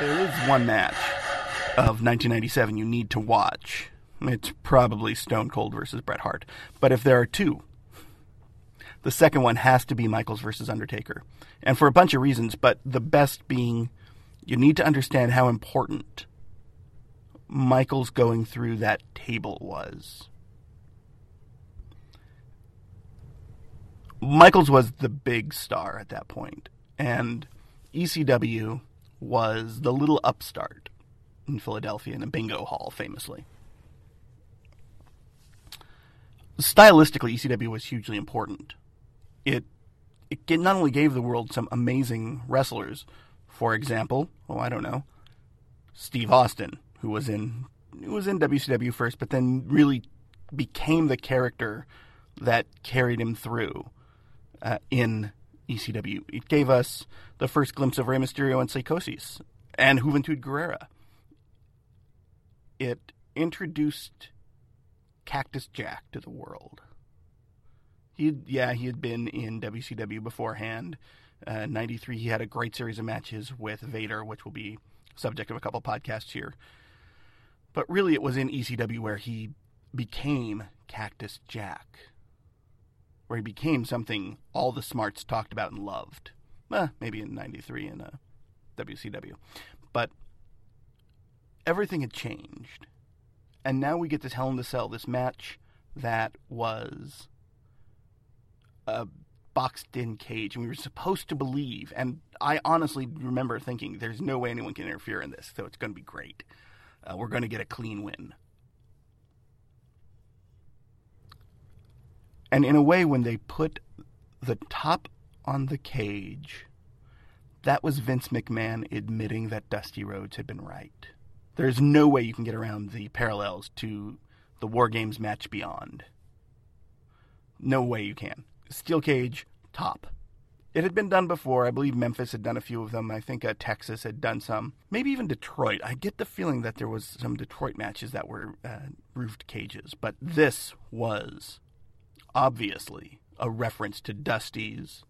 there is one match of 1997 you need to watch. It's probably Stone Cold versus Bret Hart. But if there are two, the second one has to be Michaels versus Undertaker. And for a bunch of reasons, but the best being you need to understand how important Michaels going through that table was. Michaels was the big star at that point, and ECW was the little upstart in Philadelphia in a bingo hall, famously. Stylistically, ECW was hugely important. It it not only gave the world some amazing wrestlers, for example, oh I don't know, Steve Austin, who was in who was in WCW first, but then really became the character that carried him through uh, in ECW. It gave us the first glimpse of Rey Mysterio and Psicosis and Juventud Guerrera. It introduced Cactus Jack to the world. He, yeah, he had been in WCW beforehand. Uh, 93, he had a great series of matches with Vader, which will be subject of a couple podcasts here. But really, it was in ECW where he became Cactus Jack where he became something all the smarts talked about and loved. Eh, maybe in 93 in uh, WCW. But everything had changed. And now we get this Hell in the Cell, this match that was a boxed in cage. And we were supposed to believe, and I honestly remember thinking, there's no way anyone can interfere in this, so it's going to be great. Uh, we're going to get a clean win. And in a way, when they put the top on the cage, that was Vince McMahon admitting that Dusty Rhodes had been right. There's no way you can get around the parallels to the War Games match beyond. No way you can. Steel cage, top. It had been done before. I believe Memphis had done a few of them. I think uh, Texas had done some. Maybe even Detroit. I get the feeling that there was some Detroit matches that were uh, roofed cages, but this was obviously a reference to Dusty's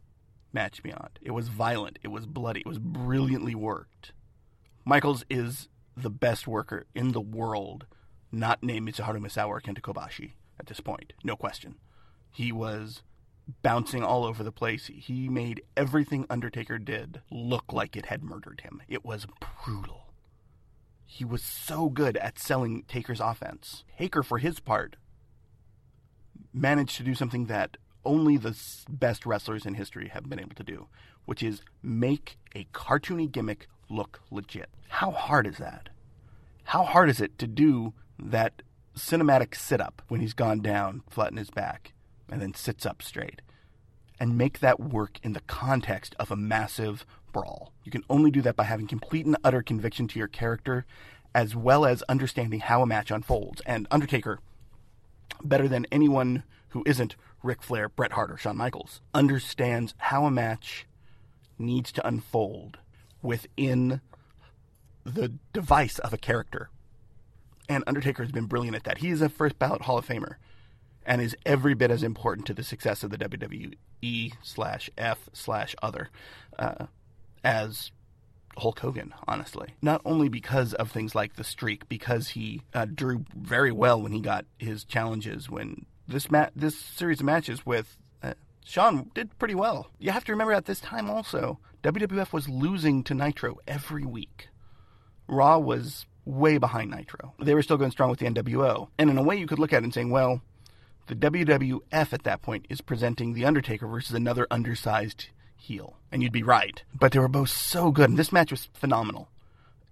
Match Beyond. It was violent, it was bloody, it was brilliantly worked. Michaels is the best worker in the world, not named Mitsuharu Misawa or Kenta Kobashi at this point, no question. He was bouncing all over the place. He made everything Undertaker did look like it had murdered him. It was brutal. He was so good at selling Taker's offense. Taker, for his part, managed to do something that only the best wrestlers in history have been able to do, which is make a cartoony gimmick look legit. How hard is that? How hard is it to do that cinematic sit up when he's gone down flat in his back and then sits up straight and make that work in the context of a massive brawl? You can only do that by having complete and utter conviction to your character as well as understanding how a match unfolds. And Undertaker better than anyone who isn't Ric Flair, Bret Hart, or Shawn Michaels, understands how a match needs to unfold within the device of a character. And Undertaker has been brilliant at that. He is a first ballot Hall of Famer and is every bit as important to the success of the WWE slash F slash other uh, as Hulk Hogan, honestly. Not only because of things like the streak, because he uh, drew very well when he got his challenges. When this ma- this series of matches with uh, Shawn did pretty well. You have to remember at this time also, WWF was losing to Nitro every week. Raw was way behind Nitro. They were still going strong with the NWO. And in a way, you could look at it and saying, well, the WWF at that point is presenting The Undertaker versus another undersized heel. And you'd be right. But they were both so good. And this match was phenomenal.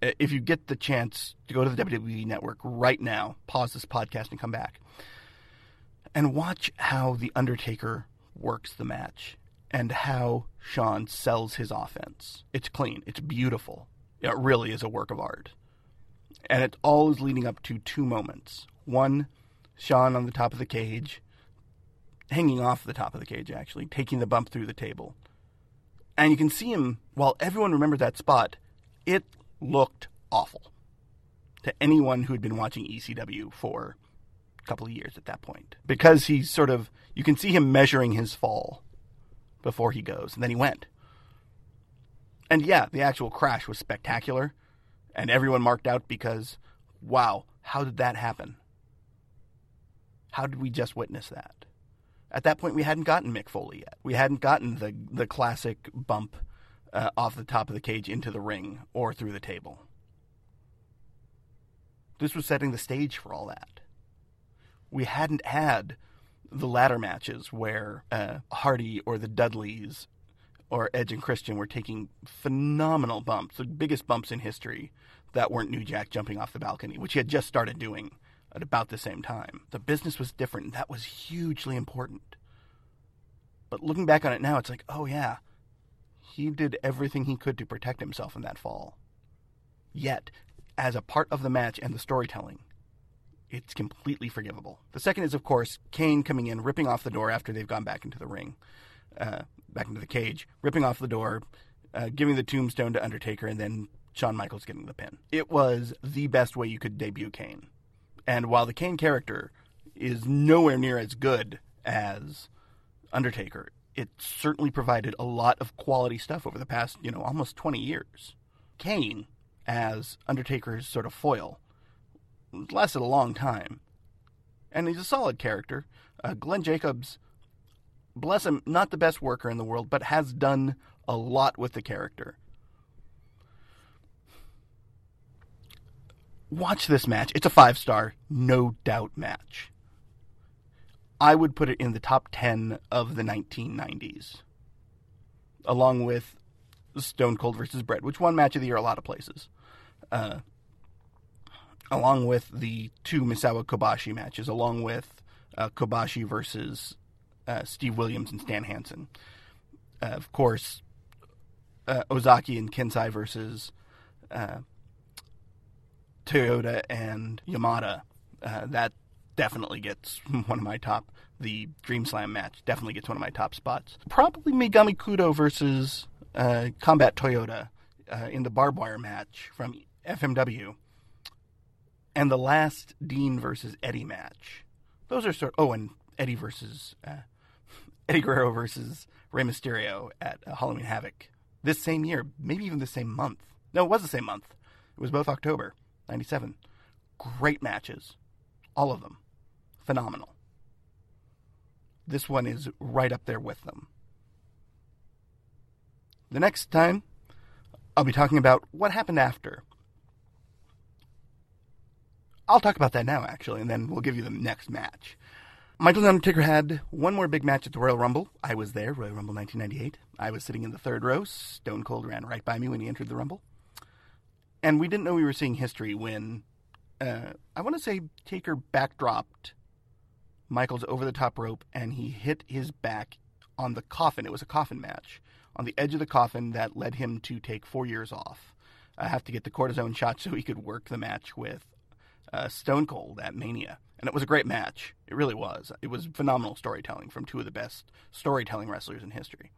If you get the chance to go to the WWE network right now, pause this podcast and come back, and watch how The Undertaker works the match and how Shawn sells his offense. It's clean, it's beautiful. It really is a work of art. And it all is leading up to two moments. One, Shawn on the top of the cage, hanging off the top of the cage, actually, taking the bump through the table. And you can see him, while everyone remembered that spot, it looked awful to anyone who had been watching ECW for a couple of years at that point. Because he's sort of, you can see him measuring his fall before he goes, and then he went. And yeah, the actual crash was spectacular, And everyone marked out because, wow, how did that happen? How did we just witness that? At that point, we hadn't gotten Mick Foley yet. We hadn't gotten the the classic bump uh, off the top of the cage into the ring or through the table. This was setting the stage for all that. We hadn't had the ladder matches where uh, Hardy or the Dudleys or Edge and Christian were taking phenomenal bumps, the biggest bumps in history that weren't New Jack jumping off the balcony, which he had just started doing at about the same time. The business was different, that was hugely important. But looking back on it now, it's like, oh yeah, he did everything he could to protect himself in that fall. Yet, as a part of the match and the storytelling, it's completely forgivable. The second is, of course, Kane coming in, ripping off the door after they've gone back into the ring, uh, back into the cage, ripping off the door, uh, giving the tombstone to Undertaker, and then Shawn Michaels getting the pin. It was the best way you could debut Kane. And while the Kane character is nowhere near as good as Undertaker, it certainly provided a lot of quality stuff over the past, you know, almost 20 years. Kane, as Undertaker's sort of foil, lasted a long time. And he's a solid character. Uh, Glenn Jacobs, bless him, not the best worker in the world, but has done a lot with the character. Watch this match. It's a five star, no doubt match. I would put it in the top 10 of the 1990s, along with Stone Cold versus Bret, which won match of the year a lot of places. Uh, along with the two Misawa Kobashi matches, along with uh, Kobashi versus uh, Steve Williams and Stan Hansen. Uh, of course, uh, Ozaki and Kansai versus uh, Toyota and Yamada. Uh, that definitely gets one of my top. The Dream Slam match definitely gets one of my top spots. Probably Megumi Kudo versus Combat Toyota in the barbed wire match from FMW and the last Dean versus Eddie match. Those are sort. Of, Oh, and Eddie versus uh, Eddie Guerrero versus Rey Mysterio at uh, Halloween Havoc this same year, maybe even the same month. No, it was the same month. It was both October '97. Great matches, all of them, phenomenal. This one is right up there with them. The next time, I'll be talking about what happened after I'll talk about that now, actually, and then we'll give you the next match. Michael and Undertaker had one more big match at the Royal Rumble. I was there, Royal Rumble 1998. I was sitting in the third row. Stone Cold ran right by me when he entered the Rumble. And we didn't know we were seeing history when, uh, I want to say, Taker backdropped Michaels over the top rope and he hit his back on the coffin. It was a coffin match. On the edge of the coffin that led him to take four years off. I have to get the cortisone shot so he could work the match with uh, Stone Cold at Mania. And it was a great match. It really was. It was phenomenal storytelling from two of the best storytelling wrestlers in history.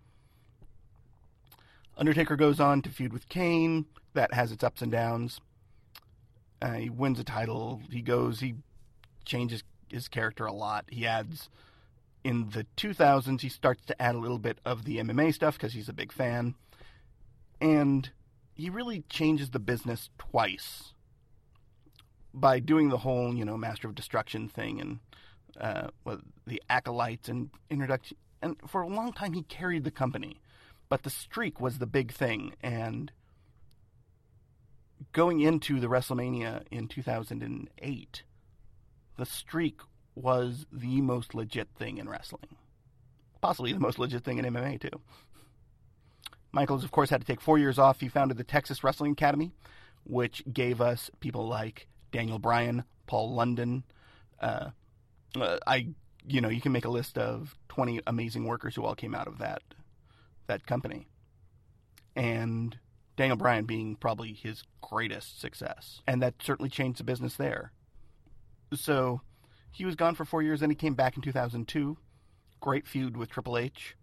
Undertaker goes on to feud with Kane. That has its ups and downs. Uh, he wins a title. He goes, he changes his character a lot. He adds, in the 2000s, he starts to add a little bit of the MMA stuff because he's a big fan. And he really changes the business twice by doing the whole, you know, Master of Destruction thing and uh, the acolytes and introduction. And for a long time, he carried the company, but the streak was the big thing. And going into the WrestleMania in 2008, the streak was the most legit thing in wrestling, possibly the most legit thing in MMA too. Michaels, of course, had to take four years off. He founded the Texas Wrestling Academy, which gave us people like Daniel Bryan, Paul London. Uh, uh, I, you know, you can make a list of 20 amazing workers who all came out of that that company, and Daniel Bryan being probably his greatest success, and that certainly changed the business there. So he was gone for four years, then he came back in 2002. Great feud with Triple H,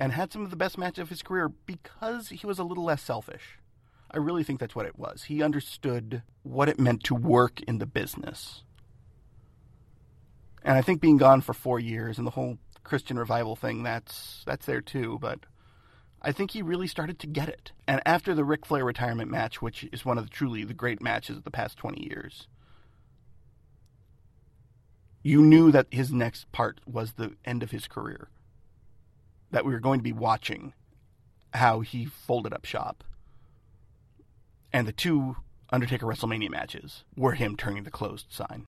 and had some of the best matches of his career because he was a little less selfish. I really think that's what it was. He understood what it meant to work in the business. And I think being gone for four years and the whole Christian revival thing, that's that's there too. But I think he really started to get it. And after the Ric Flair retirement match, which is one of the, truly the great matches of the past 20 years, you knew that his next part was the end of his career. That we were going to be watching how he folded up shop. And the two Undertaker WrestleMania matches were him turning the closed sign.